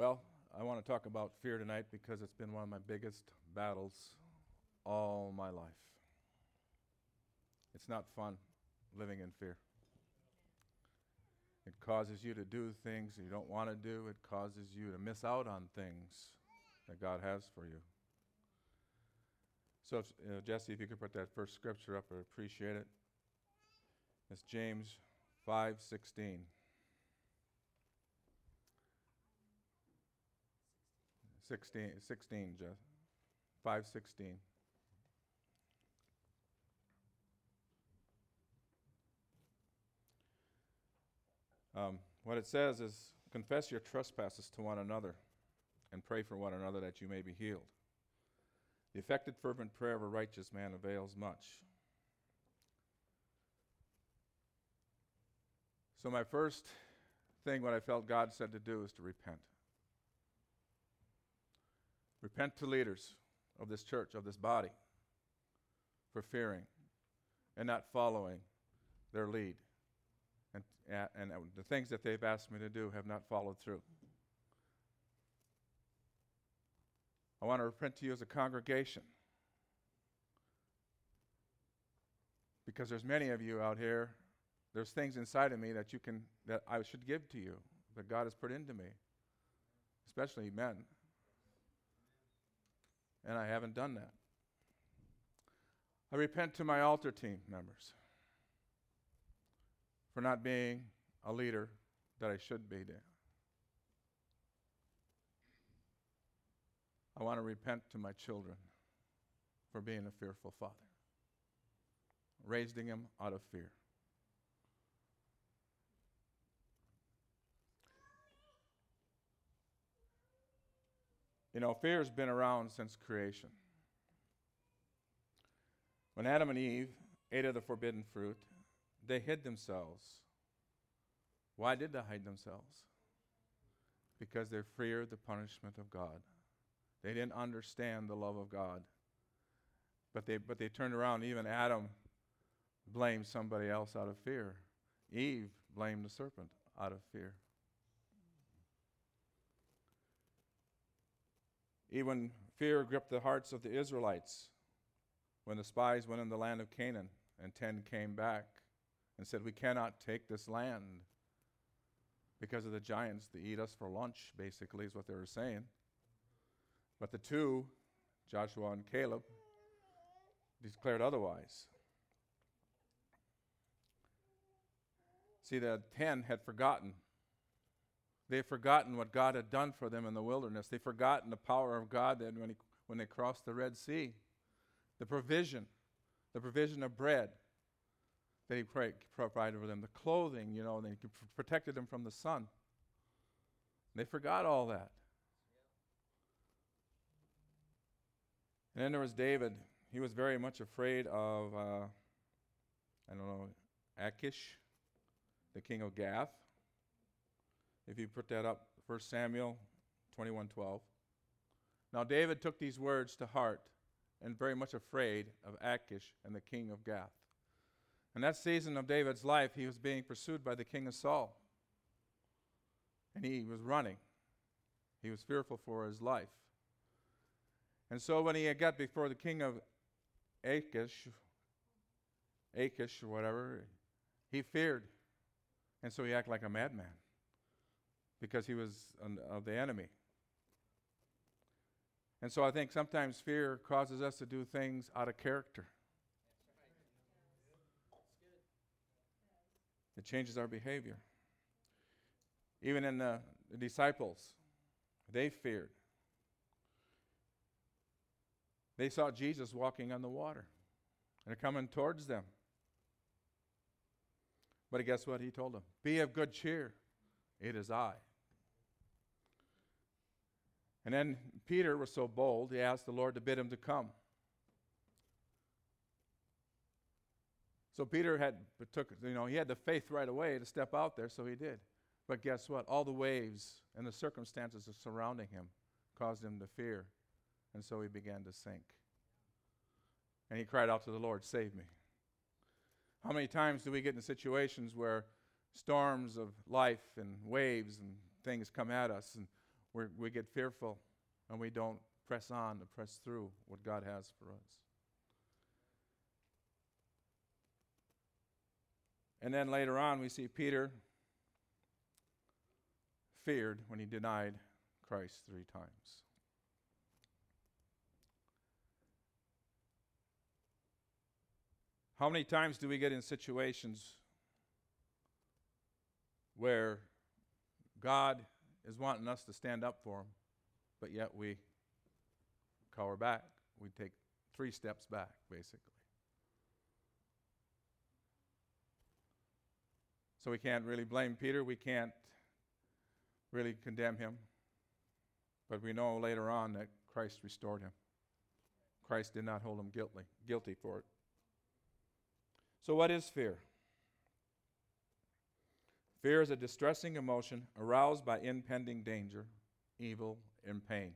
Well, I want to talk about fear tonight because it's been one of my biggest battles all my life. It's not fun living in fear. It causes you to do things you don't want to do, it causes you to miss out on things that God has for you. So, if, Jesse, if you could put that first scripture up, I'd appreciate it. It's James 5 16. 16, 16 Jeff. 516. Um, what it says is confess your trespasses to one another and pray for one another that you may be healed. The effective, fervent prayer of a righteous man avails much. So, my first thing, what I felt God said to do is to repent. Repent to leaders of this church, of this body, for fearing and not following their lead. And, and the things that they've asked me to do have not followed through. I want to repent to you as a congregation. Because there's many of you out here, there's things inside of me that you can that I should give to you, that God has put into me. Especially men and I haven't done that. I repent to my altar team members for not being a leader that I should be. I want to repent to my children for being a fearful father, raising them out of fear. You know, fear has been around since creation. When Adam and Eve ate of the forbidden fruit, they hid themselves. Why did they hide themselves? Because they feared the punishment of God. They didn't understand the love of God. But they, but they turned around. Even Adam blamed somebody else out of fear. Eve blamed the serpent out of fear. Even fear gripped the hearts of the Israelites when the spies went in the land of Canaan and ten came back and said, We cannot take this land because of the giants. They eat us for lunch, basically, is what they were saying. But the two, Joshua and Caleb, declared otherwise. See, the ten had forgotten They've forgotten what God had done for them in the wilderness. They've forgotten the power of God that when, he, when they crossed the Red Sea, the provision, the provision of bread that He provided for them, the clothing, you know, and He protected them from the sun. They forgot all that. And then there was David. He was very much afraid of, uh, I don't know, Achish, the king of Gath. If you put that up, 1 Samuel 21:12. Now David took these words to heart and very much afraid of Achish and the king of Gath. In that season of David's life, he was being pursued by the king of Saul. And he was running. He was fearful for his life. And so when he had got before the king of Achish, Achish or whatever, he feared. And so he acted like a madman because he was an, of the enemy. And so I think sometimes fear causes us to do things out of character. It changes our behavior. Even in the, the disciples, they feared. They saw Jesus walking on the water and coming towards them. But guess what he told them? Be of good cheer. It is I. And then Peter was so bold, he asked the Lord to bid him to come. So Peter had took, you know, he had the faith right away to step out there, so he did. But guess what? All the waves and the circumstances surrounding him caused him to fear, and so he began to sink. And he cried out to the Lord, "Save me." How many times do we get in situations where storms of life and waves and things come at us and we we get fearful and we don't press on to press through what God has for us. And then later on, we see Peter feared when he denied Christ three times. How many times do we get in situations where God is wanting us to stand up for Him, but yet we cower back? We take three steps back, basically. So we can't really blame Peter. We can't really condemn him. But we know later on that Christ restored him. Christ did not hold him guilty, guilty for it. So, what is fear? Fear is a distressing emotion aroused by impending danger, evil, and pain.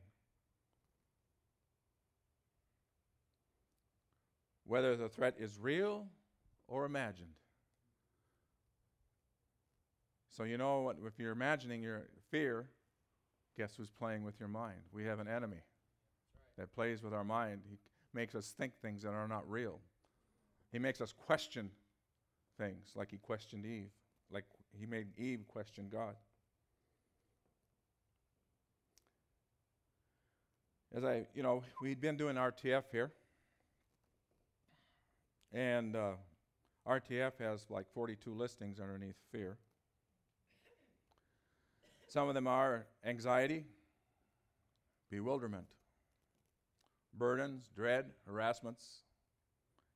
Whether the threat is real or imagined. So, you know what? If you're imagining your fear, guess who's playing with your mind? We have an enemy that plays with our mind. He makes us think things that are not real. He makes us question things like he questioned Eve, like he made Eve question God. As I, you know, we'd been doing RTF here, and uh, RTF has like 42 listings underneath fear. Some of them are anxiety, bewilderment, burdens, dread, harassments,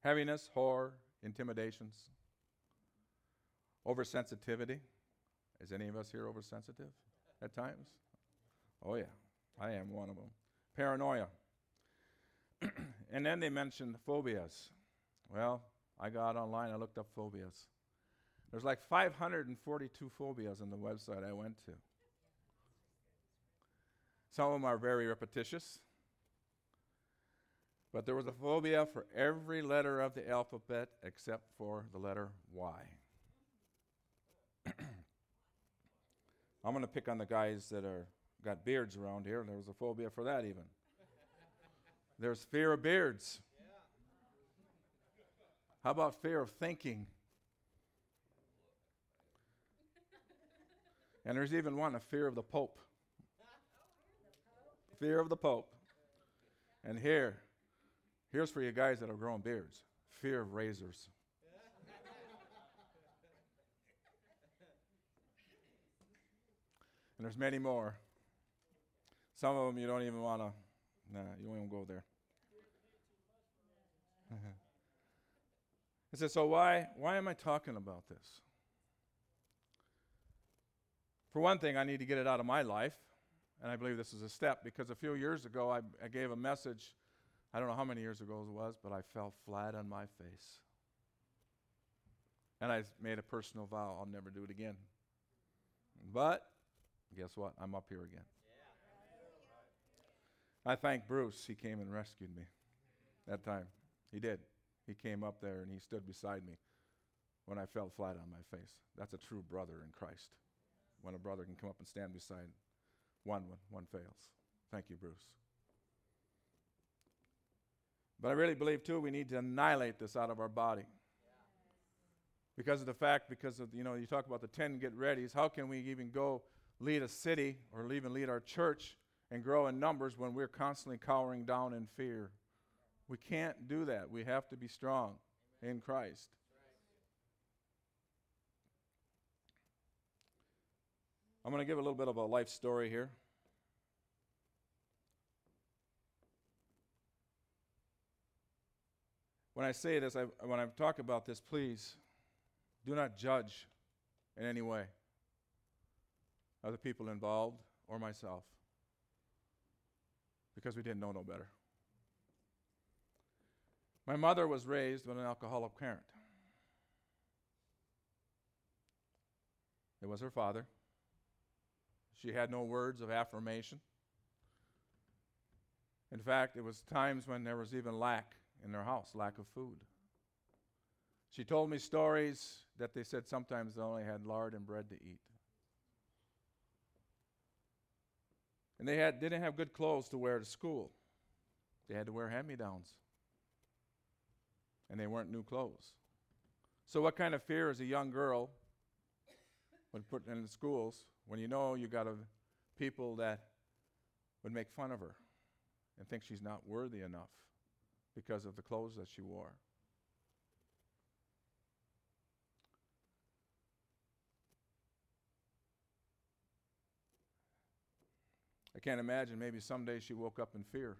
heaviness, horror, intimidations, oversensitivity. Is any of us here oversensitive at times? Oh, yeah, I am one of them. Paranoia. and then they mentioned phobias. Well, I got online, I looked up phobias. There's like 542 phobias on the website I went to. Some of them are very repetitious. But there was a phobia for every letter of the alphabet except for the letter Y. I'm going to pick on the guys that are got beards around here. There was a phobia for that even. There's fear of beards. How about fear of thinking? And there's even one, a fear of the Pope. Fear of the Pope. And here, Here's for you guys that are growing beards fear of razors. And there's many more. Some of them you don't even want to, nah, you don't even go there. I said, so why, why am I talking about this? For one thing, I need to get it out of my life, and I believe this is a step because a few years ago I, I gave a message I don't know how many years ago it was, but I fell flat on my face. And I made a personal vow I'll never do it again. But guess what? I'm up here again. I thank Bruce. He came and rescued me that time. He did. He came up there and he stood beside me when I fell flat on my face. That's a true brother in Christ. When a brother can come up and stand beside one when one fails. Thank you, Bruce. But I really believe, too, we need to annihilate this out of our body. Because of the fact, because of, you know, you talk about the 10 get readies, how can we even go lead a city or even lead our church and grow in numbers when we're constantly cowering down in fear? We can't do that. We have to be strong Amen. in Christ. I'm going to give a little bit of a life story here. When I say this, I, when I talk about this, please do not judge in any way other people involved or myself because we didn't know no better. My mother was raised with an alcoholic parent. It was her father. She had no words of affirmation. In fact, it was times when there was even lack in their house, lack of food. She told me stories that they said sometimes they only had lard and bread to eat. And they had, didn't have good clothes to wear to school. They had to wear hand me downs. And they weren't new clothes. So, what kind of fear is a young girl would put in schools when you know you got a, people that would make fun of her and think she's not worthy enough because of the clothes that she wore? I can't imagine maybe someday she woke up in fear.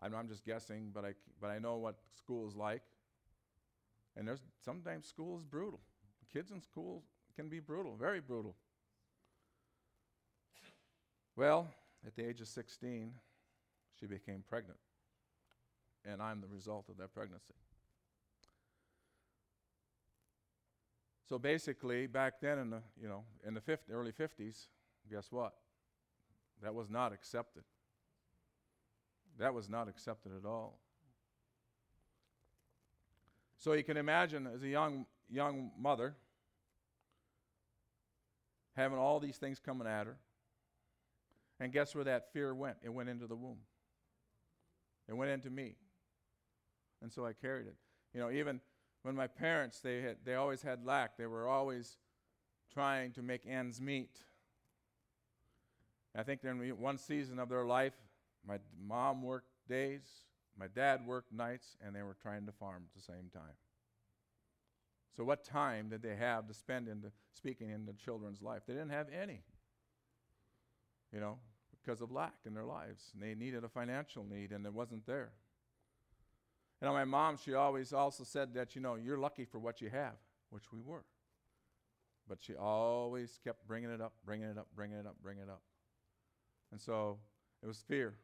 I'm, just guessing, but I, but I know what school is like. And there's sometimes school is brutal. Kids in school can be brutal, very brutal. Well, at the age of 16, she became pregnant. And I'm the result of that pregnancy. So basically, back then in the, you know, in the 50, early 50s, guess what? That was not accepted. That was not accepted at all. So you can imagine as a young young mother having all these things coming at her. And guess where that fear went? It went into the womb. It went into me. And so I carried it. You know, even when my parents they had they always had lack. They were always trying to make ends meet. I think in one season of their life, my mom worked days, my dad worked nights, and they were trying to farm at the same time. So, what time did they have to spend in speaking in the children's life? They didn't have any. You know, because of lack in their lives. And they needed a financial need, and it wasn't there. You know, my mom, she always also said that, you know, you're lucky for what you have, which we were. But she always kept bringing it up, bringing it up, bringing it up, bringing it up. And so it was fear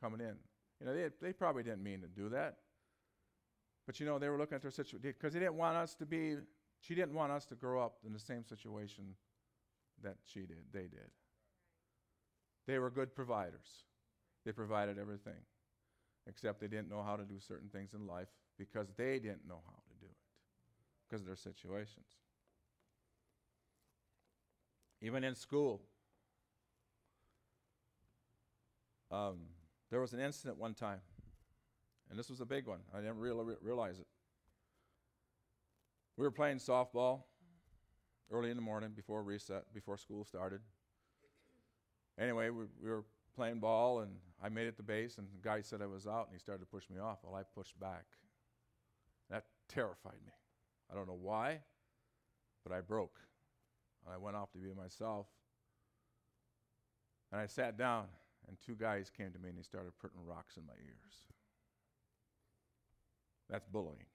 coming in. You know, they, they probably didn't mean to do that. But you know, they were looking at their situation because they didn't want us to be, she didn't want us to grow up in the same situation that she did, they did. They were good providers. They provided everything, except they didn't know how to do certain things in life because they didn't know how to do it because of their situations. Even in school, um, there was an incident one time, and this was a big one. I didn't re- realize it. We were playing softball early in the morning before reset, before school started. Anyway, we, we were playing ball, and I made it to base, and the guy said I was out, and he started to push me off. Well, I pushed back. That terrified me. I don't know why, but I broke. And I went off to be myself. And I sat down, and two guys came to me and they started putting rocks in my ears. That's bullying.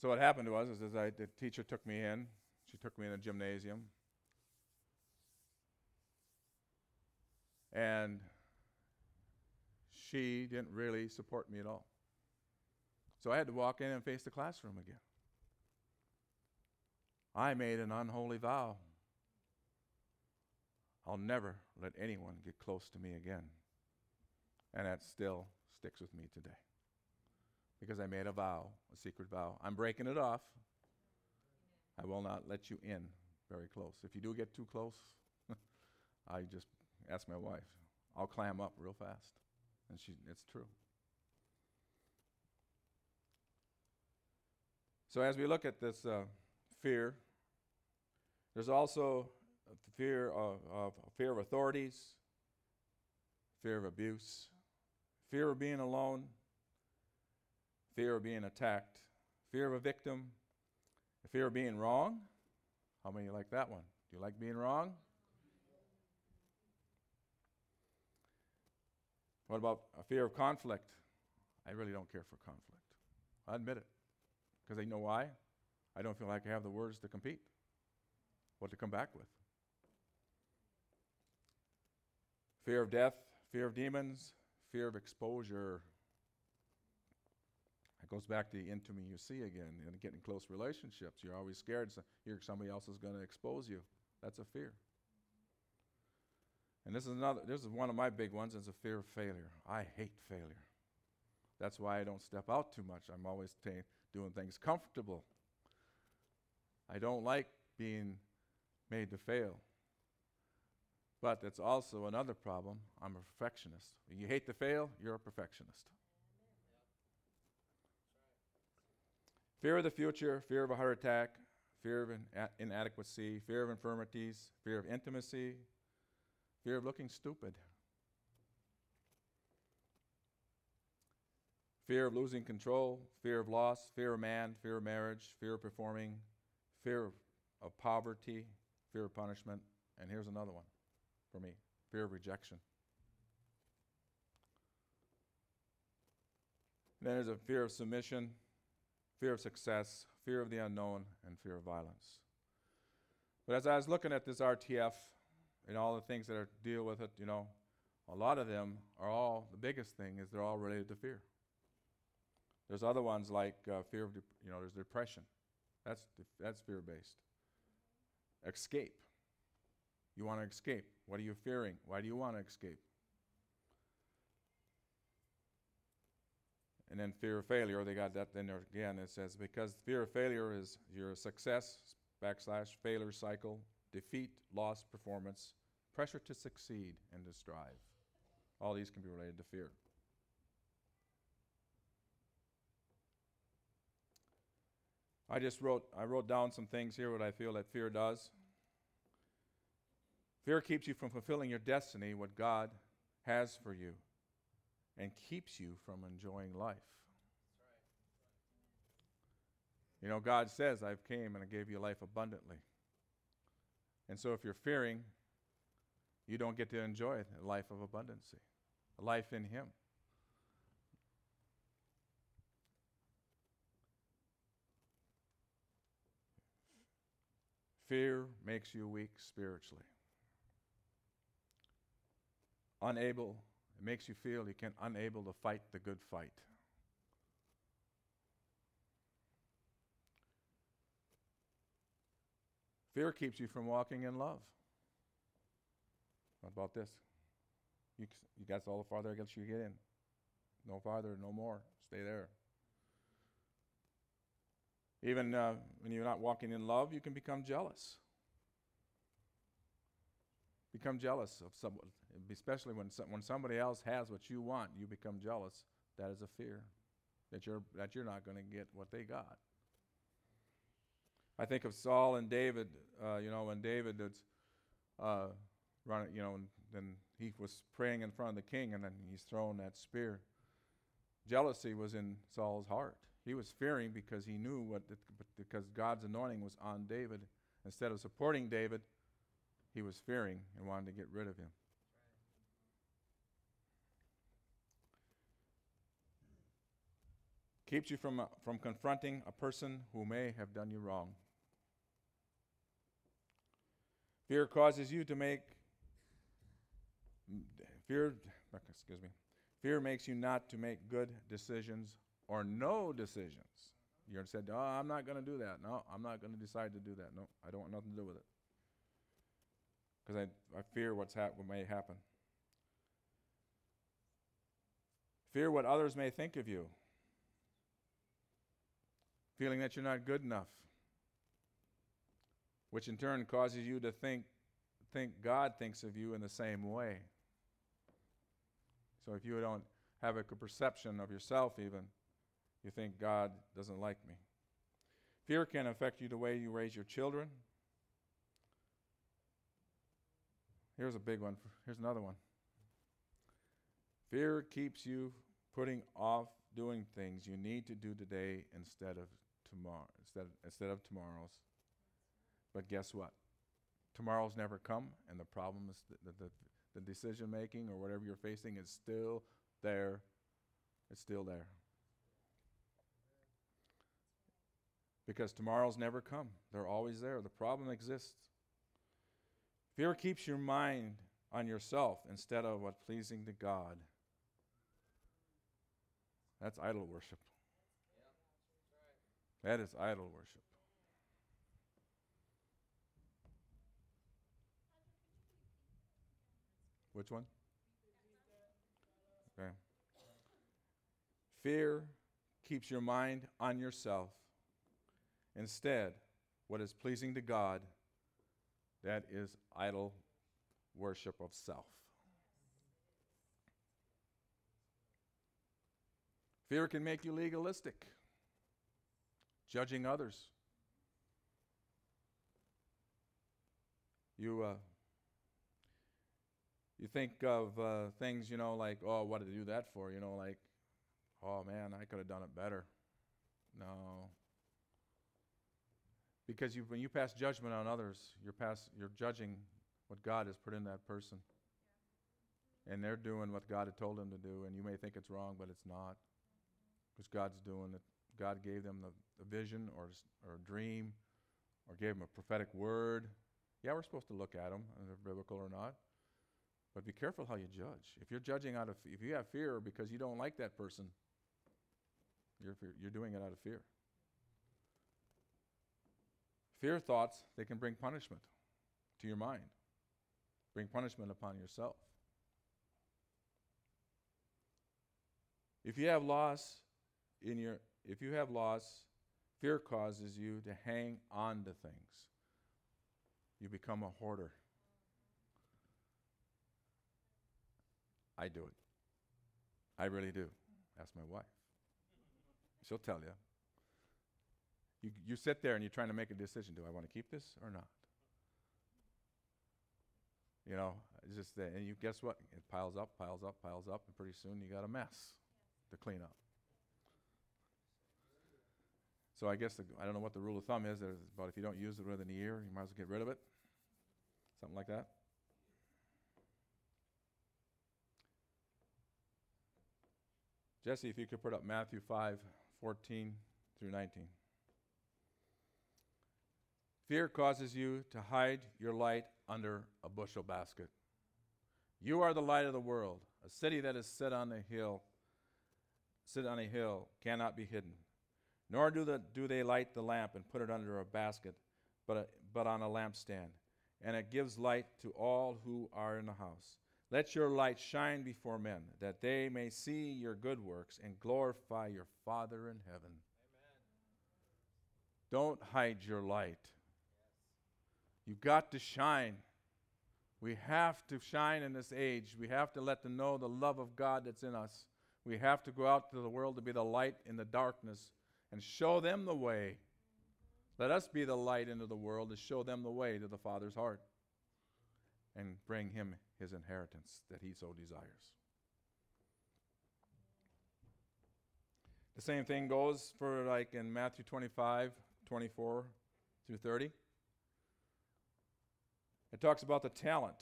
So what happened was is, is I, the teacher took me in. She took me in a gymnasium. And she didn't really support me at all. So I had to walk in and face the classroom again. I made an unholy vow. I'll never let anyone get close to me again. And that still sticks with me today. Because I made a vow, a secret vow. I'm breaking it off. I will not let you in very close. If you do get too close, I just ask my wife. I'll clam up real fast. And she it's true. So as we look at this uh, fear, there's also fear of, of fear of authorities, fear of abuse, fear of being alone, fear of being attacked, fear of a victim, fear of being wrong. How many like that one? Do you like being wrong? What about a fear of conflict? I really don't care for conflict. I admit it. Because you know why? I don't feel like I have the words to compete, what to come back with. Fear of death, fear of demons, fear of exposure. It goes back to the intimacy you see again and getting close relationships. You're always scared you're, somebody else is going to expose you. That's a fear. And this is another. This is one of my big ones. Is a fear of failure. I hate failure. That's why I don't step out too much. I'm always ta- doing things comfortable. I don't like being made to fail. But that's also another problem. I'm a perfectionist. You hate to fail, you're a perfectionist. Fear of the future, fear of a heart attack, fear of ina- inadequacy, fear of infirmities, fear of intimacy, fear of looking stupid, fear of losing control, fear of loss, fear of man, fear of marriage, fear of performing, fear of, of poverty, fear of punishment, and here's another one for me fear of rejection. Then there's a fear of submission, fear of success, fear of the unknown, and fear of violence. But as I was looking at this RTF and all the things that are, deal with it, you know, a lot of them are all, the biggest thing is they're all related to fear. There's other ones like uh, fear of, dep- you know, there's depression. That's, that's fear based. Escape. You want to escape. What are you fearing? Why do you want to escape? And then fear of failure, they got that in there again. It says, because fear of failure is your success, backslash, failure cycle, defeat, loss, performance, pressure to succeed and to strive. All these can be related to fear. I just wrote I wrote down some things here what I feel that fear does. Fear keeps you from fulfilling your destiny, what God has for you, and keeps you from enjoying life. You know, God says, I've came and I gave you life abundantly. And so if you're fearing, you don't get to enjoy a life of abundancy, a life in Him. Fear makes you weak spiritually. Unable, it makes you feel you can unable to fight the good fight. Fear keeps you from walking in love. What about this? You, you got all the farther I guess you get in. No farther, no more. Stay there. Even uh, when you're not walking in love, you can become jealous. Become jealous of someone, especially when some, when somebody else has what you want. You become jealous. That is a fear that you're that you're not going to get what they got. I think of Saul and David. Uh, you know, when David was uh, running, you know, and then he was praying in front of the king, and then he's thrown that spear. Jealousy was in Saul's heart. He was fearing because he knew what, the, because God's anointing was on David. Instead of supporting David, he was fearing and wanted to get rid of him. Keeps you from, uh, from confronting a person who may have done you wrong. Fear causes you to make, fear, excuse me, fear makes you not to make good decisions or no decisions. You said, oh, I'm not going to do that. No, I'm not going to decide to do that. No, I don't want nothing to do with it. Because I, I fear what's hap- what may happen. Fear what others may think of you. Feeling that you're not good enough. Which in turn causes you to think, think God thinks of you in the same way. So if you don't have a perception of yourself, even, you think God doesn't like me. Fear can affect you the way you raise your children. Here's a big one. Here's another one. Fear keeps you putting off doing things you need to do today instead of tomorrow, instead, instead of tomorrow's. But guess what? Tomorrow's never come, and the problem is the, the, the decision making or whatever you're facing is still there. It's still there. Because tomorrow's never come. They're always there. The problem exists. Fear keeps your mind on yourself instead of what pleasing to God. That's idol worship. That is idol worship. Which one? Okay. Fear keeps your mind on yourself. Instead, what is pleasing to God, that is idol worship of self. Fear can make you legalistic, judging others. You, uh, you think of uh, things, you know, like, oh, what did I do that for? You know, like, oh man, I could have done it better. No. Because you, when you pass judgment on others, you're, pass, you're judging what God has put in that person. And they're doing what God had told them to do, and you may think it's wrong, but it's not. Because God's doing it. God gave them the, the vision or, or a dream or gave them a prophetic word. Yeah, we're supposed to look at them, whether they're biblical or not. But be careful how you judge. If you're judging out of, if you have fear because you don't like that person, you're, you're doing it out of fear. Fear thoughts, they can bring punishment to your mind, bring punishment upon yourself. If you have loss in your, if you have loss, fear causes you to hang on to things. You become a hoarder. I do it. I really do. Ask my wife. She'll tell you. You, you sit there and you're trying to make a decision. Do I want to keep this or not? You know, it's just that, and you guess what? It piles up, piles up, piles up, and pretty soon you got a mess to clean up. So I guess the, I don't know what the rule of thumb is, but if you don't use it within a year, you might as well get rid of it. Something like that. Jesse, if you could put up Matthew 5 14 through 19. Fear causes you to hide your light under a bushel basket. You are the light of the world. A city that is set on a hill, sit on a hill, cannot be hidden. Nor do, the, do they light the lamp and put it under a basket, but, a, but on a lampstand, and it gives light to all who are in the house. Let your light shine before men, that they may see your good works and glorify your Father in heaven. Amen. Don't hide your light. You've got to shine. We have to shine in this age. We have to let them know the love of God that's in us. We have to go out to the world to be the light in the darkness and show them the way. Let us be the light into the world to show them the way to the Father's heart and bring him his inheritance that he so desires. The same thing goes for like in Matthew 25, 24 through 30. It talks about the talent.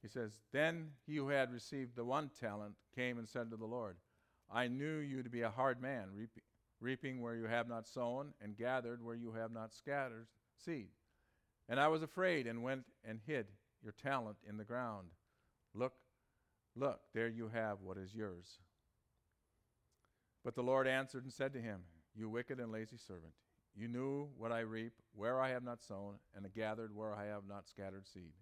He says, Then he who had received the one talent came and said to the Lord, I knew you to be a hard man, reaping where you have not sown, and gathered where you have not scattered seed. And I was afraid and went and hid your talent in the ground. Look, look, there you have what is yours. But the Lord answered and said to him, You wicked and lazy servant, you knew what I reap, where I have not sown, and gathered where I have not scattered seed.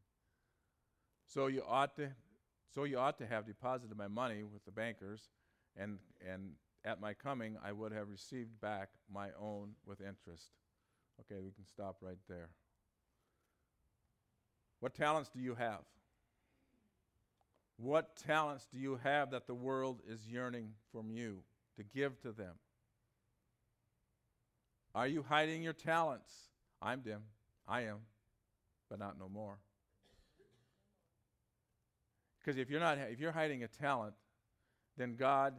So you ought to, so you ought to have deposited my money with the bankers, and and at my coming I would have received back my own with interest. Okay, we can stop right there. What talents do you have? What talents do you have that the world is yearning from you to give to them? Are you hiding your talents? I'm dim. I am, but not no more. Because if you're not, if you're hiding a talent, then God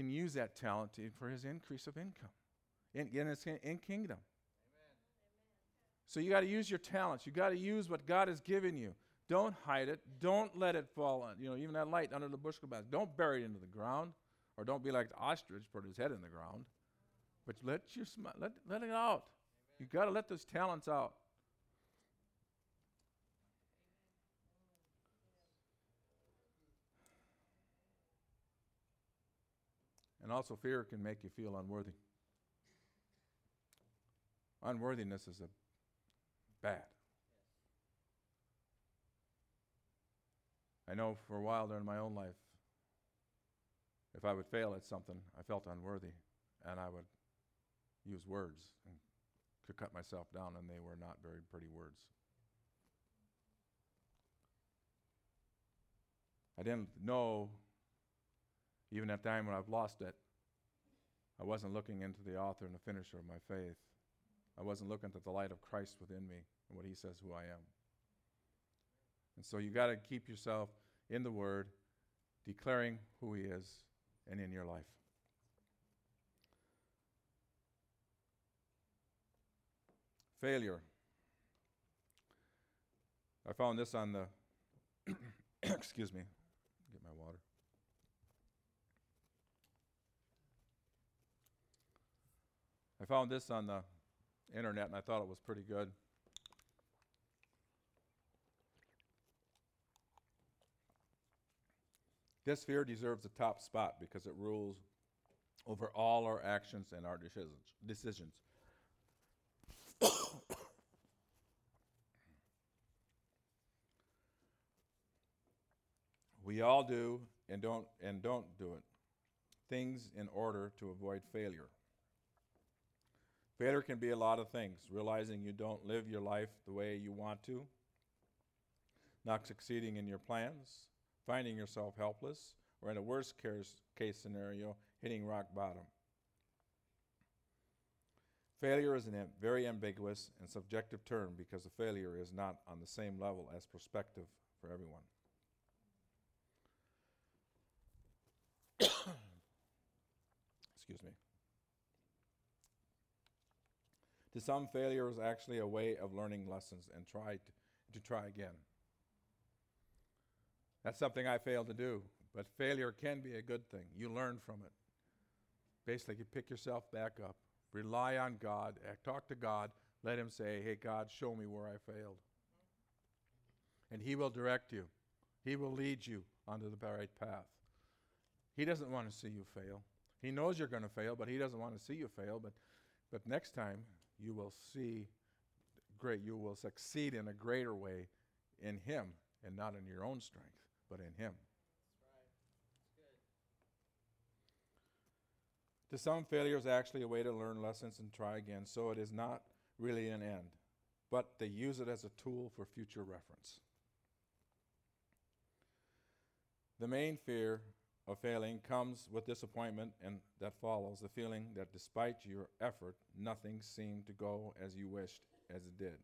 can use that talent to, for His increase of income in, in, his, in kingdom. So you got to use your talents. You got to use what God has given you. Don't hide it. Don't let it fall. On, you know, even that light under the bushel basket. Don't bury it into the ground, or don't be like the ostrich, put his head in the ground. But let your sm- let let it out. You got to let those talents out. And also, fear can make you feel unworthy. Unworthiness is a bad. I know for a while during my own life, if I would fail at something, I felt unworthy, and I would use words to cut myself down, and they were not very pretty words. I didn't know, even at the time when I've lost it, I wasn't looking into the author and the finisher of my faith. I wasn't looking at the light of Christ within me and what he says who I am. And so you got to keep yourself in the Word, declaring who he is and in your life. Failure. I found this on the, excuse me, get my water. I found this on the internet and I thought it was pretty good. This fear deserves the top spot because it rules over all our actions and our decisions. decisions. we all do and don't and don't do it. Things in order to avoid failure. Failure can be a lot of things realizing you don't live your life the way you want to, not succeeding in your plans, finding yourself helpless, or in a worst case scenario, hitting rock bottom. Failure is a very ambiguous and subjective term because a failure is not on the same level as perspective for everyone. Excuse me. Some, failure is actually a way of learning lessons and try to, to try again. That's something I failed to do, but failure can be a good thing. You learn from it. Basically, you pick yourself back up, rely on God, uh, talk to God, let Him say, Hey, God, show me where I failed. And He will direct you, He will lead you onto the right path. He doesn't want to see you fail. He knows you're going to fail, but He doesn't want to see you fail. But, but next time, you will see great, you will succeed in a greater way in Him and not in your own strength, but in Him. To some, failure is actually a way to learn lessons and try again, so it is not really an end, but they use it as a tool for future reference. The main fear of failing comes with disappointment and that follows the feeling that despite your effort, nothing seemed to go as you wished as it did.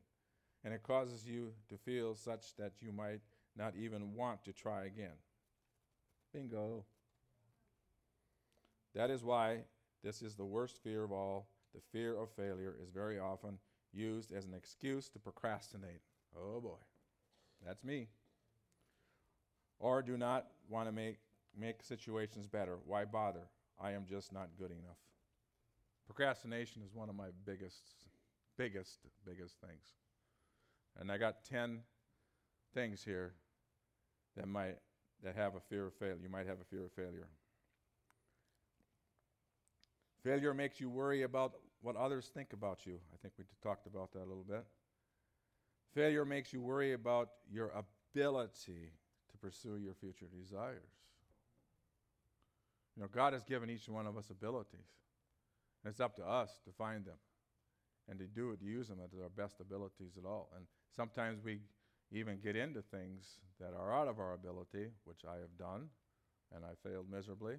And it causes you to feel such that you might not even want to try again. Bingo. That is why this is the worst fear of all. The fear of failure is very often used as an excuse to procrastinate. Oh boy, that's me. Or do not want to make make situations better. Why bother? I am just not good enough. Procrastination is one of my biggest, biggest, biggest things. And I got 10 things here that might that have a fear of failure. You might have a fear of failure. Failure makes you worry about what others think about you. I think we talked about that a little bit. Failure makes you worry about your ability to pursue your future desires. You know, God has given each one of us abilities. And it's up to us to find them and to do it, to use them at our best abilities at all. And sometimes we even get into things that are out of our ability, which I have done, and I failed miserably.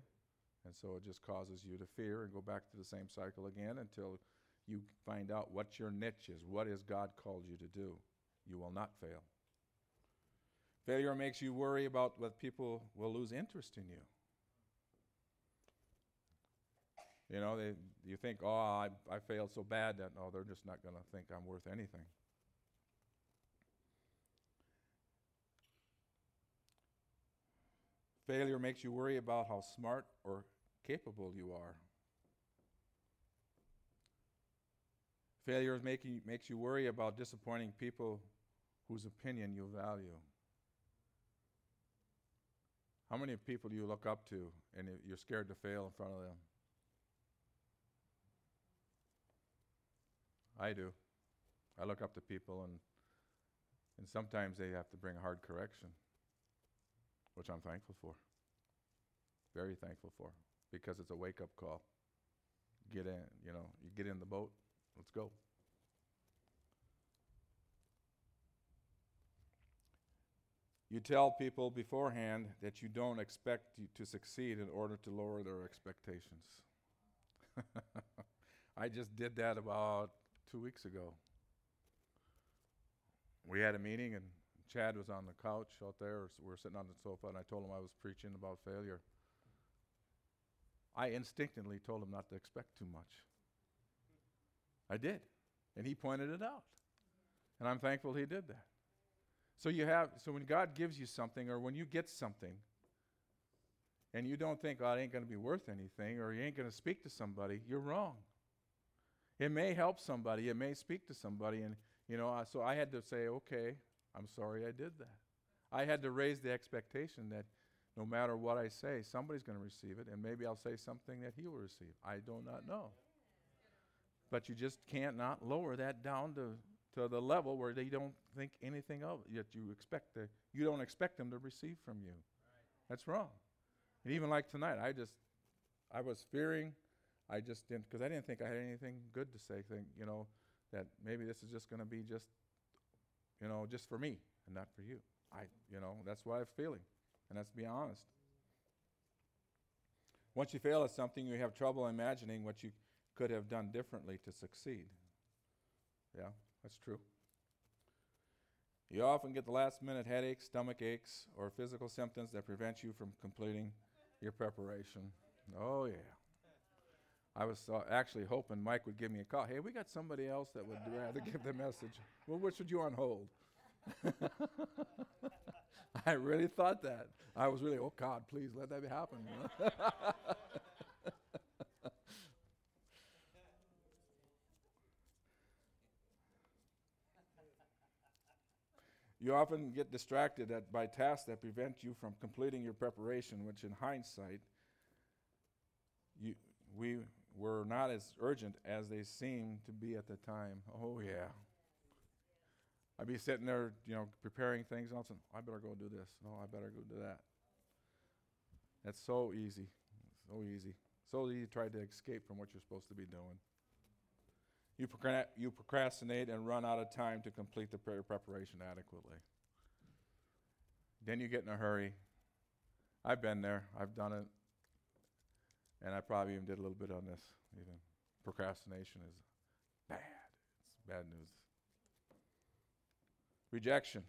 And so it just causes you to fear and go back to the same cycle again until you find out what your niche is. What is God called you to do? You will not fail. Failure makes you worry about what people will lose interest in you. You know, they, you think, oh, I, I failed so bad that, no, they're just not going to think I'm worth anything. Failure makes you worry about how smart or capable you are. Failure making, makes you worry about disappointing people whose opinion you value. How many people do you look up to and you're scared to fail in front of them? I do. I look up to people, and and sometimes they have to bring a hard correction, which I'm thankful for. Very thankful for, because it's a wake up call. Get in, you know, you get in the boat, let's go. You tell people beforehand that you don't expect you to succeed in order to lower their expectations. I just did that about two weeks ago. We had a meeting, and Chad was on the couch out there. or We were sitting on the sofa, and I told him I was preaching about failure. I instinctively told him not to expect too much. I did. And he pointed it out. And I'm thankful he did that. So you have so when God gives you something or when you get something and you don't think, oh, it ain't going to be worth anything or you ain't going to speak to somebody, you're wrong. It may help somebody, it may speak to somebody and you know, so I had to say, okay, I'm sorry I did that. I had to raise the expectation that no matter what I say, somebody's going to receive it and maybe I'll say something that he will receive. I do not know. But you just can't not lower that down to to the level where they don't think anything of it, yet you expect the, you don't expect them to receive from you. That's wrong. And even like tonight, I just, I was fearing, I just didn't, because I didn't think I had anything good to say. Think, you know, that maybe this is just going to be just, you know, just for me and not for you. I, you know, that's what I'm feeling, and let's be honest. Once you fail at something, you have trouble imagining what you could have done differently to succeed. Yeah. That's true. You often get the last minute headaches, stomach aches, or physical symptoms that prevent you from completing your preparation. Oh, yeah. I was uh, actually hoping Mike would give me a call. Hey, we got somebody else that would rather give the message. Well, which would you on hold? I really thought that. I was really, oh God, please let that happen. You often get distracted at, by tasks that prevent you from completing your preparation, which in hindsight, you, we were not as urgent as they seemed to be at the time. Oh, yeah. I'd be sitting there, you know, preparing things, and all of a sudden, I better go do this. No, I better go do that. That's so easy. So easy. So easy to try to escape from what you're supposed to be doing. You, procra- you procrastinate and run out of time to complete the pre- preparation adequately. Then you get in a hurry. I've been there, I've done it, and I probably even did a little bit on this. Even procrastination is bad. It's bad news. Rejection.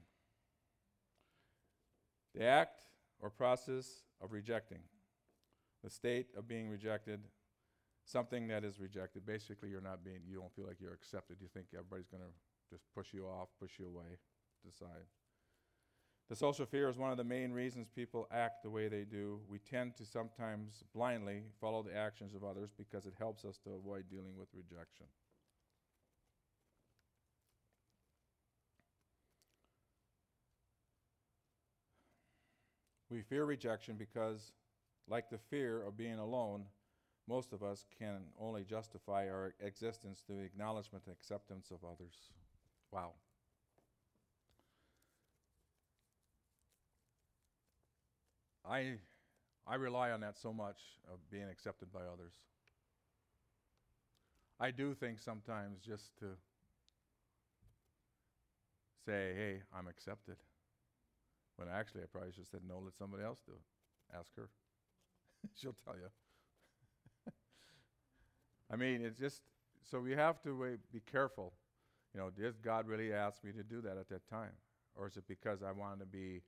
The act or process of rejecting, the state of being rejected something that is rejected. Basically, you're not being, you don't feel like you're accepted. You think everybody's going to just push you off, push you away, decide. The social fear is one of the main reasons people act the way they do. We tend to sometimes blindly follow the actions of others because it helps us to avoid dealing with rejection. We fear rejection because, like the fear of being alone, most of us can only justify our existence through the acknowledgement and acceptance of others. Wow. I, I rely on that so much of being accepted by others. I do things sometimes just to say, hey, I'm accepted. When actually I probably should have said, no, let somebody else do it. Ask her. She'll tell you. I mean, it's just so we have to be careful. You know, did God really ask me to do that at that time, or is it because I wanted to be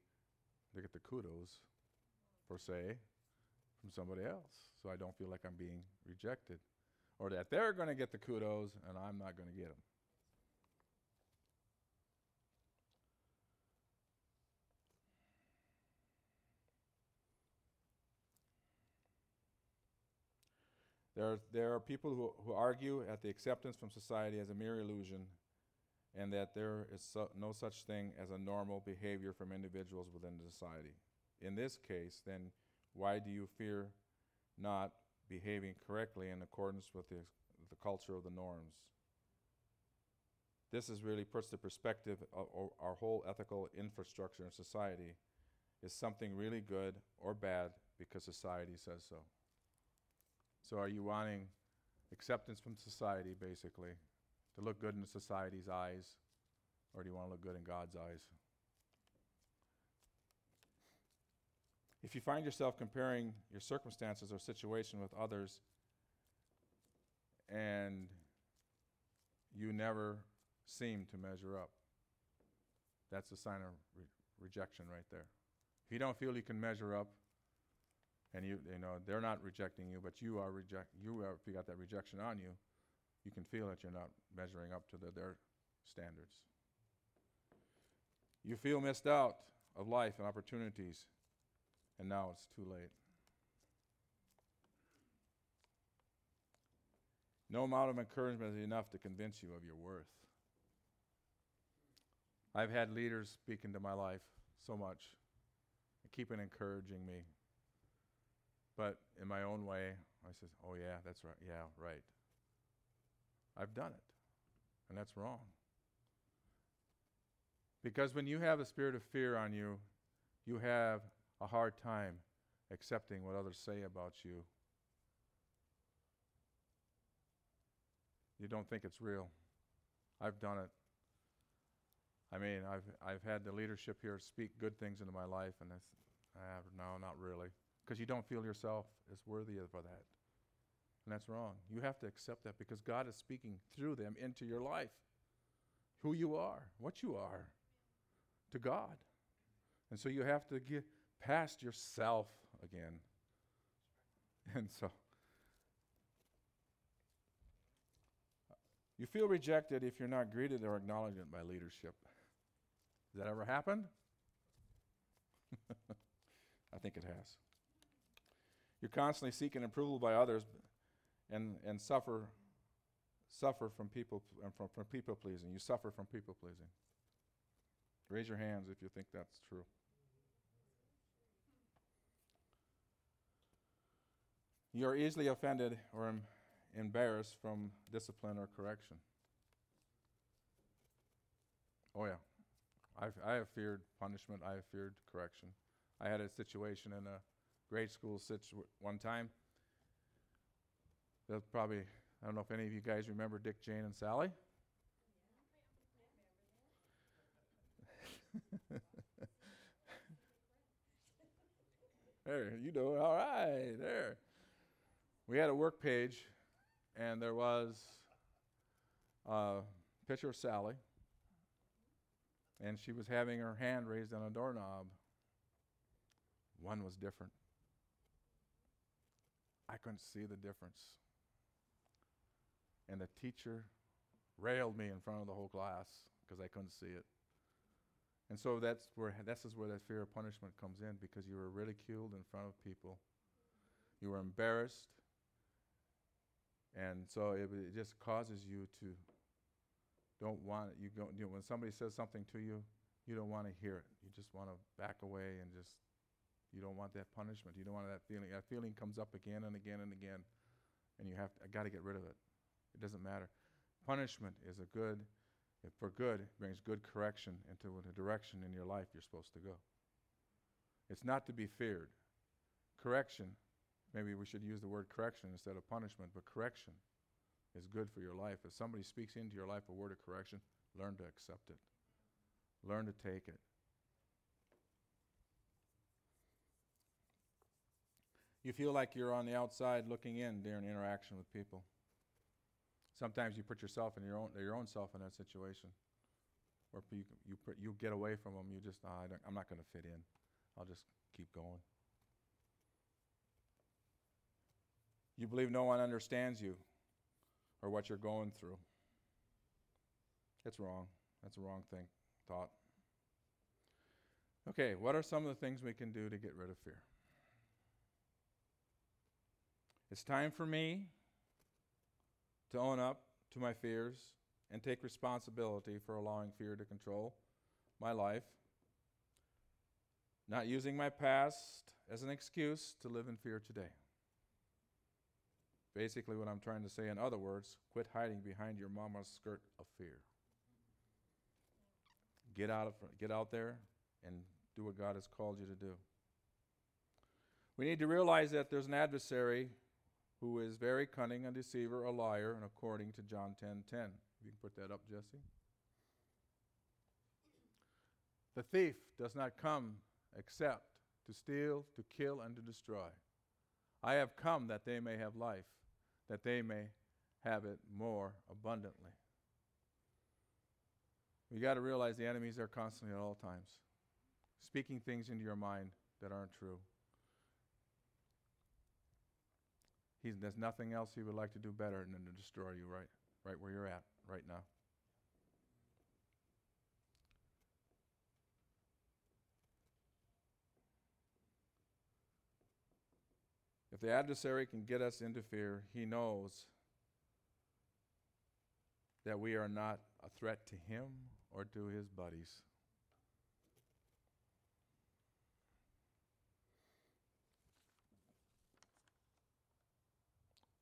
to get the kudos, per se, from somebody else, so I don't feel like I'm being rejected, or that they're going to get the kudos and I'm not going to get them. There are, there are people who, who argue at the acceptance from society as a mere illusion and that there is no such thing as a normal behavior from individuals within the society. In this case, then, why do you fear not behaving correctly in accordance with the, the culture of the norms? This is really puts the perspective of, our whole ethical infrastructure in society is something really good or bad because society says so. So are you wanting acceptance from society, basically, to look good in society's eyes, or do you want to look good in God's eyes? If you find yourself comparing your circumstances or situation with others and you never seem to measure up, that's a sign of re- rejection right there. If you don't feel you can measure up, and you you know they're not rejecting you, but you are reject you are if you got that rejection on you, you can feel that you're not measuring up to the, their standards. You feel missed out of life and opportunities, and now it's too late. No amount of encouragement is enough to convince you of your worth. I've had leaders speak into my life so much, and keeping encouraging me. But in my own way, I says, "Oh yeah, that's right. Yeah, right. I've done it, and that's wrong." Because when you have a spirit of fear on you, you have a hard time accepting what others say about you. You don't think it's real. I've done it. I mean, I've I've had the leadership here speak good things into my life, and it's, ah, no, not really, because you don't feel yourself as worthy of that, and that's wrong. You have to accept that because God is speaking through them into your life, who you are, what you are, to God, and so you have to get past yourself again, and so. You feel rejected if you're not greeted or acknowledged by leadership. Has that ever happened? I think it has. You're constantly seeking approval by others and, and suffer suffer from people and from, from people pleasing. You suffer from people pleasing. Raise your hands if you think that's true. You're easily offended or embarrassed from discipline or correction. Oh, yeah. I've, I have feared punishment. I have feared correction. I had a situation in a grade school situ- one time. There's probably, I don't know if any of you guys remember Dick, Jane, and Sally. there, you know, all right, there. We had a work page, and there was a picture of Sally and she was having her hand raised on a doorknob. One was different. I couldn't see the difference. And the teacher railed me in front of the whole class because I couldn't see it. And so that's where this is where that fear of punishment comes in because you were ridiculed in front of people. You were embarrassed. And so it, it just causes you to don't want it. You go, you know, when somebody says something to you, you don't want to hear it. You just want to back away and just, you don't want that punishment. You don't want that feeling. That feeling comes up again and again and again, and you have to, I got to get rid of it. It doesn't matter. Punishment is a good, for good, brings good correction into the direction in your life you're supposed to go. It's not to be feared. Correction, maybe we should use the word correction instead of punishment, but correction is good for your life. If somebody speaks into your life a word of correction, learn to accept it, learn to take it. You feel like you're on the outside looking in during interaction with people. Sometimes you put yourself in your own your own self in that situation, where you you you get away from them. You just oh, I am not going to fit in. I'll just keep going. You believe no one understands you or what you're going through. It's wrong. That's a wrong thing, thought. Okay, what are some of the things we can do to get rid of fear? It's time for me to own up to my fears and take responsibility for allowing fear to control my life, not using my past as an excuse to live in fear today. Basically, what I'm trying to say, in other words, quit hiding behind your mama's skirt of fear. Get out, of, get out there and do what God has called you to do. We need to realize that there's an adversary who is very cunning, a deceiver, a liar, and according to John 10 10. You can put that up, Jesse. The thief does not come except to steal, to kill, and to destroy. I have come that they may have life, that they may have it more abundantly. You got to realize the enemies are constantly at all times speaking things into your mind that aren't true. He's, there's nothing else he would like to do better than to destroy you right, right where you're at right now. If the adversary can get us into fear, he knows that we are not a threat to him or to his buddies.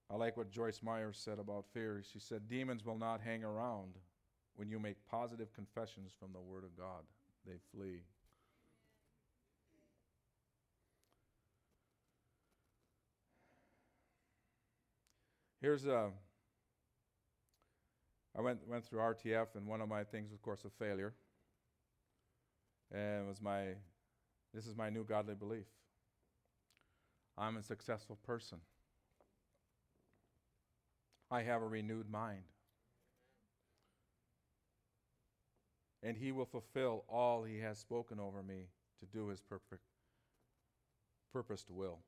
I like what Joyce Meyer said about fear. She said, Demons will not hang around when you make positive confessions from the Word of God, they flee. Here's a. I went went through RTF, and one of my things, was, of course, a failure. And was my, this is my new godly belief. I'm a successful person. I have a renewed mind. And he will fulfill all he has spoken over me to do his perfect purposed will.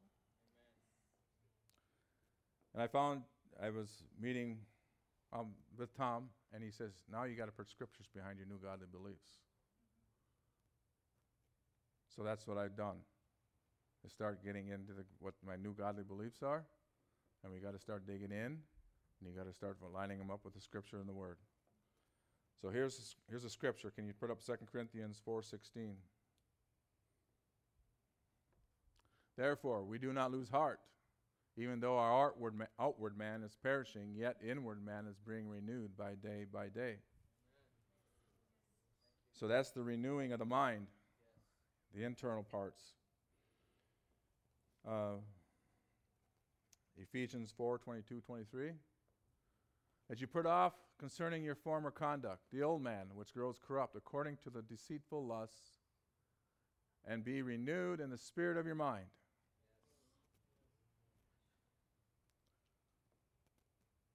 And I found I was meeting um, with Tom, and he says, Now you got to put scriptures behind your new godly beliefs. So that's what I've done. I start getting into the, what my new godly beliefs are, and we got to start digging in and you got to start lining them up with the scripture and the word. So here's here's a scripture. Can you put up 2 Corinthians 4:16? Therefore, we do not lose heart, even though our outward, ma- outward man is perishing, yet inward man is being renewed by day by day. So that's the renewing of the mind, the internal parts. Uh, Ephesians 4 22 23 as you put off concerning your former conduct, the old man, which grows corrupt according to the deceitful lusts, and be renewed in the spirit of your mind.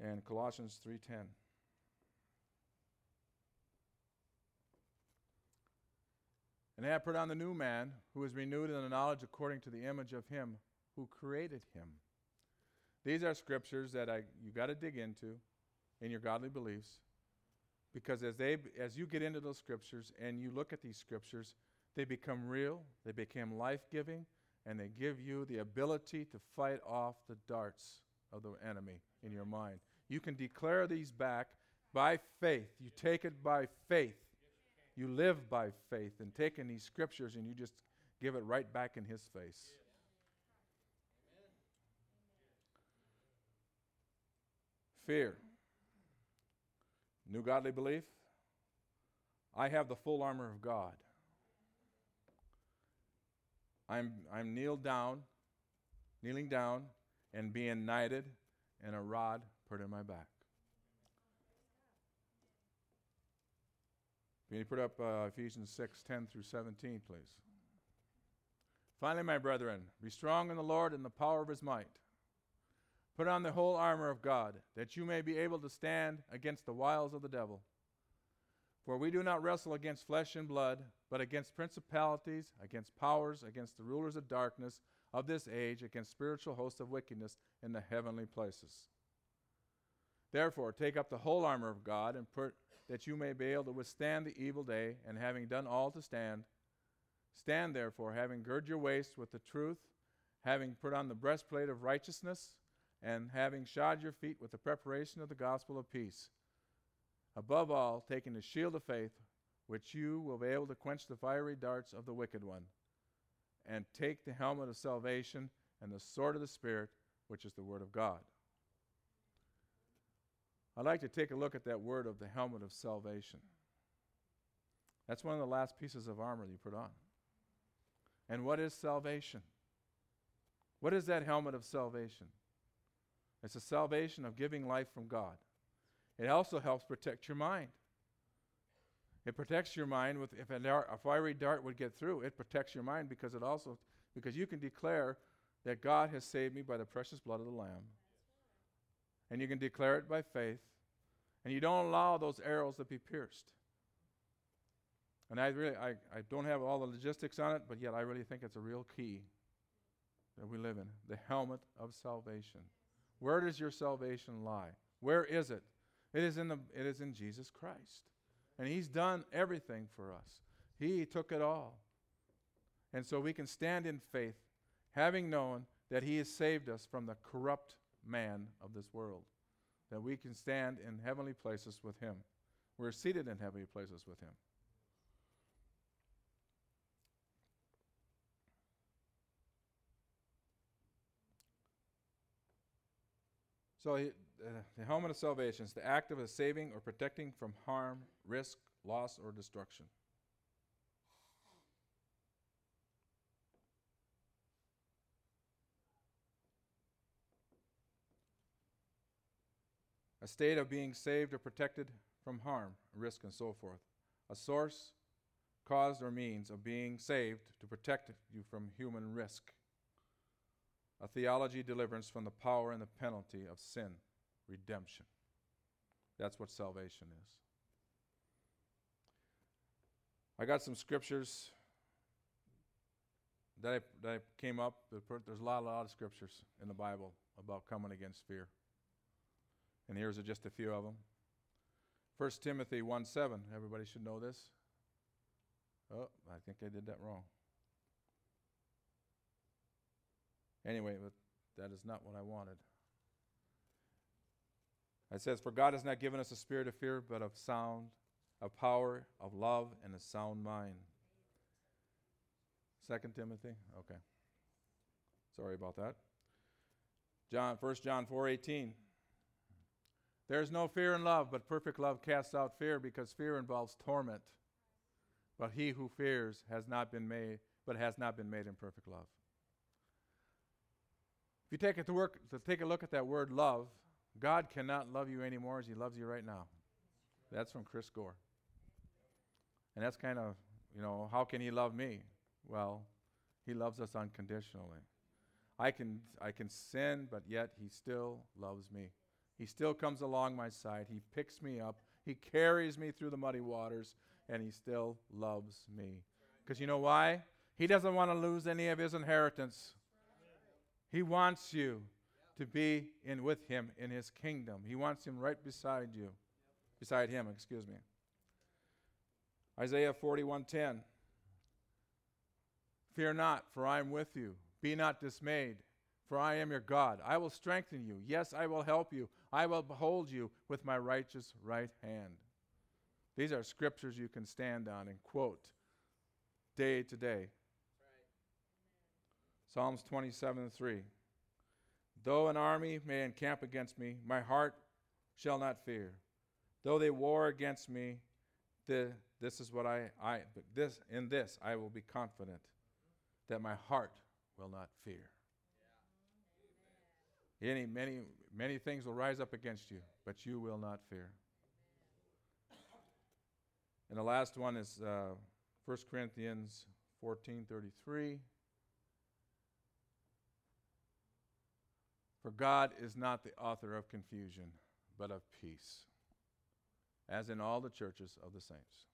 And Colossians 3:10. And have put on the new man, who is renewed in the knowledge according to the image of him who created him. These are scriptures that I you got to dig into in your godly beliefs because as they as you get into those scriptures and you look at these scriptures they become real they become life-giving and they give you the ability to fight off the darts of the enemy in your mind you can declare these back by faith. You take it by faith. You live by faith and taking these scriptures and you just give it right back in his face. Fear. New godly belief? I have the full armor of God. I'm, I'm kneeled down, kneeling down, and being knighted, and a rod put in my back. Can you put up uh, Ephesians 6 10 through 17, please? Finally, my brethren, be strong in the Lord and the power of his might. Put on the whole armor of God, that you may be able to stand against the wiles of the devil. For we do not wrestle against flesh and blood, but against principalities, against powers, against the rulers of darkness of this age, against spiritual hosts of wickedness in the heavenly places. Therefore, take up the whole armor of God, and put, that you may be able to withstand the evil day, and having done all to stand, stand therefore, having girded your waist with the truth, having put on the breastplate of righteousness and having shod your feet with the preparation of the gospel of peace. Above all, taking the shield of faith, which you will be able to quench the fiery darts of the wicked one, and take the helmet of salvation and the sword of the Spirit, which is the Word of God. I'd like to take a look at that word of the helmet of salvation. That's one of the last pieces of armor you put on. And what is salvation? What is that helmet of salvation? It's a salvation of giving life from God. It also helps protect your mind. It protects your mind with if a, fiery dart would get through, it protects your mind because it also Because you can declare that God has saved me by the precious blood of the Lamb. And you can declare it by faith. And you don't allow those arrows to be pierced. And I really I, I don't have all the logistics on it, but yet I really think it's a real key that we live in. The helmet of salvation. Where does your salvation lie? Where is it? It is in the it is in Jesus Christ. And he's done everything for us. He took it all. And so we can stand in faith, having known that he has saved us from the corrupt man of this world. That we can stand in heavenly places with him. We're seated in heavenly places with him. So he, uh, the helmet of salvation is the act of a saving or protecting from harm, risk, loss, or destruction. A state of being saved or protected from harm, risk, and so forth. A source, cause, or means of being saved to protect you from human risk a theology deliverance from the power and the penalty of sin, redemption. That's what salvation is. I got some scriptures that I, that I came up. There's a lot, a lot of scriptures in the Bible about coming against fear. And here's just a few of them. 1 Timothy 1 7. Everybody should know this. Oh, I think I did that wrong. Anyway, but that is not what I wanted. It says, For God has not given us a spirit of fear, but of sound, of power, of love, and a sound mind. Second Timothy? Okay. Sorry about that. John, 1 John 4 18. There's no fear in love, but perfect love casts out fear, because fear involves torment. But he who fears has not been made, but has not been made in perfect love. If you take it to work take a look at that word love, God cannot love you anymore as he loves you right now. That's from Chris Gore. And that's kind of, you know, how can he love me? Well, he loves us unconditionally. I can I can sin, but yet he still loves me. He still comes along my side. He picks me up. He carries me through the muddy waters, and he still loves me. Because you know why? He doesn't want to lose any of his inheritance. He wants you to be in with him in his kingdom. He wants him right beside you. Beside him, excuse me. Isaiah 41:10 Fear not, for I am with you. Be not dismayed, for I am your God. I will strengthen you. Yes, I will help you. I will behold you with my righteous right hand. These are scriptures you can stand on and quote day to day. Psalms 27 3. Though an army may encamp against me, my heart shall not fear. Though they war against me, the, this is what I, I this in this I will be confident that my heart will not fear. Any many many things will rise up against you, but you will not fear. And the last one is uh, 1 Corinthians 14:33. For God is not the author of confusion, but of peace, as in all the churches of the saints.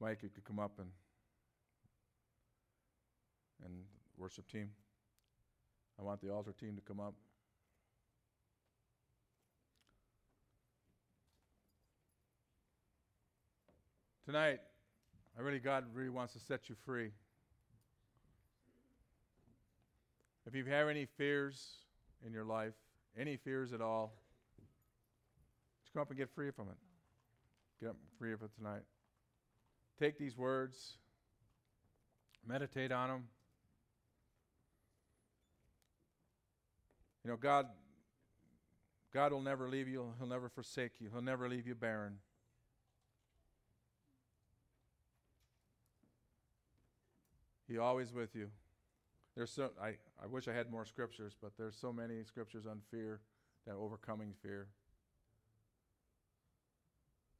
Mike, you could come up and and worship team. I want the altar team to come up. Tonight, I really God really wants to set you free. If you have any fears in your life, any fears at all, just come up and get free from it. Get up free of it tonight. Take these words, meditate on them. You know, God God will never leave you, he'll never forsake you. He'll never leave you barren. He always with you. There's so I, I wish I had more scriptures, but there's so many scriptures on fear, that overcoming fear.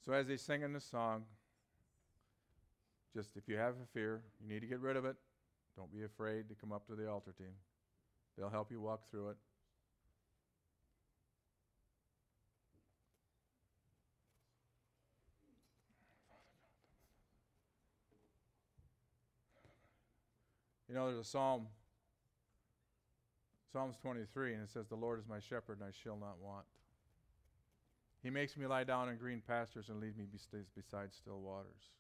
So as they sing in the song, Just if you have a fear, you need to get rid of it. Don't be afraid to come up to the altar team. They'll help you walk through it. You know, there's a psalm, Psalms 23, and it says, The Lord is my shepherd, and I shall not want. He makes me lie down in green pastures and leads me beside still waters.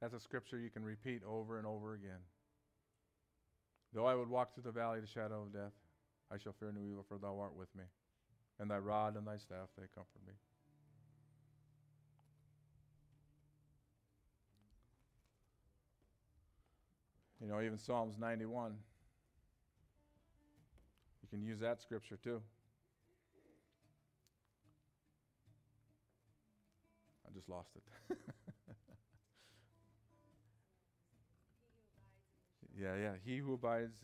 That's a scripture you can repeat over and over again. Though I would walk through the valley of the shadow of death, I shall fear no evil, for thou art with me. And thy rod and thy staff, they comfort me. You know, even Psalms 91. You can use that scripture too. I just lost it. yeah, yeah. He who abides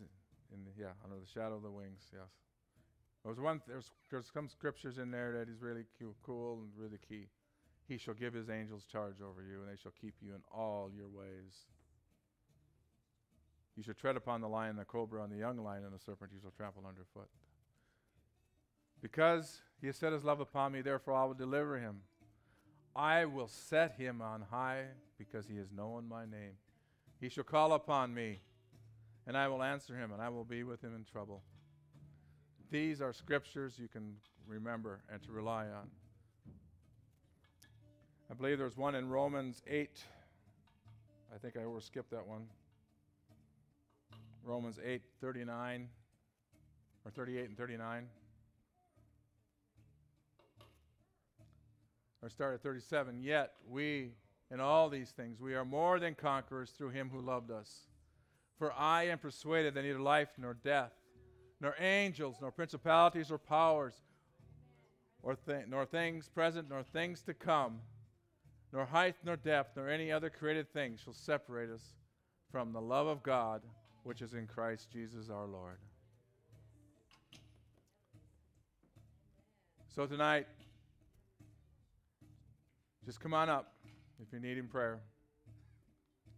in the, yeah under the shadow of the wings. Yes. There's one. There's there's some scriptures in there that is really cu- cool and really key. He shall give his angels charge over you, and they shall keep you in all your ways. You shall tread upon the lion, the cobra, and the young lion, and the serpent you shall trample underfoot. Because he has set his love upon me, therefore I will deliver him. I will set him on high, because he has known my name. He shall call upon me, and I will answer him, and I will be with him in trouble. These are scriptures you can remember and to rely on. I believe there's one in Romans 8. I think I overskipped that one. Romans 8, 39, or 38 and 39. Or start at 37. Yet we, in all these things, we are more than conquerors through him who loved us. For I am persuaded that neither life nor death, nor angels, nor principalities or powers, or thi- nor things present, nor things to come, nor height nor depth, nor any other created thing shall separate us from the love of God which is in Christ Jesus our Lord. So tonight, just come on up if you're needing prayer.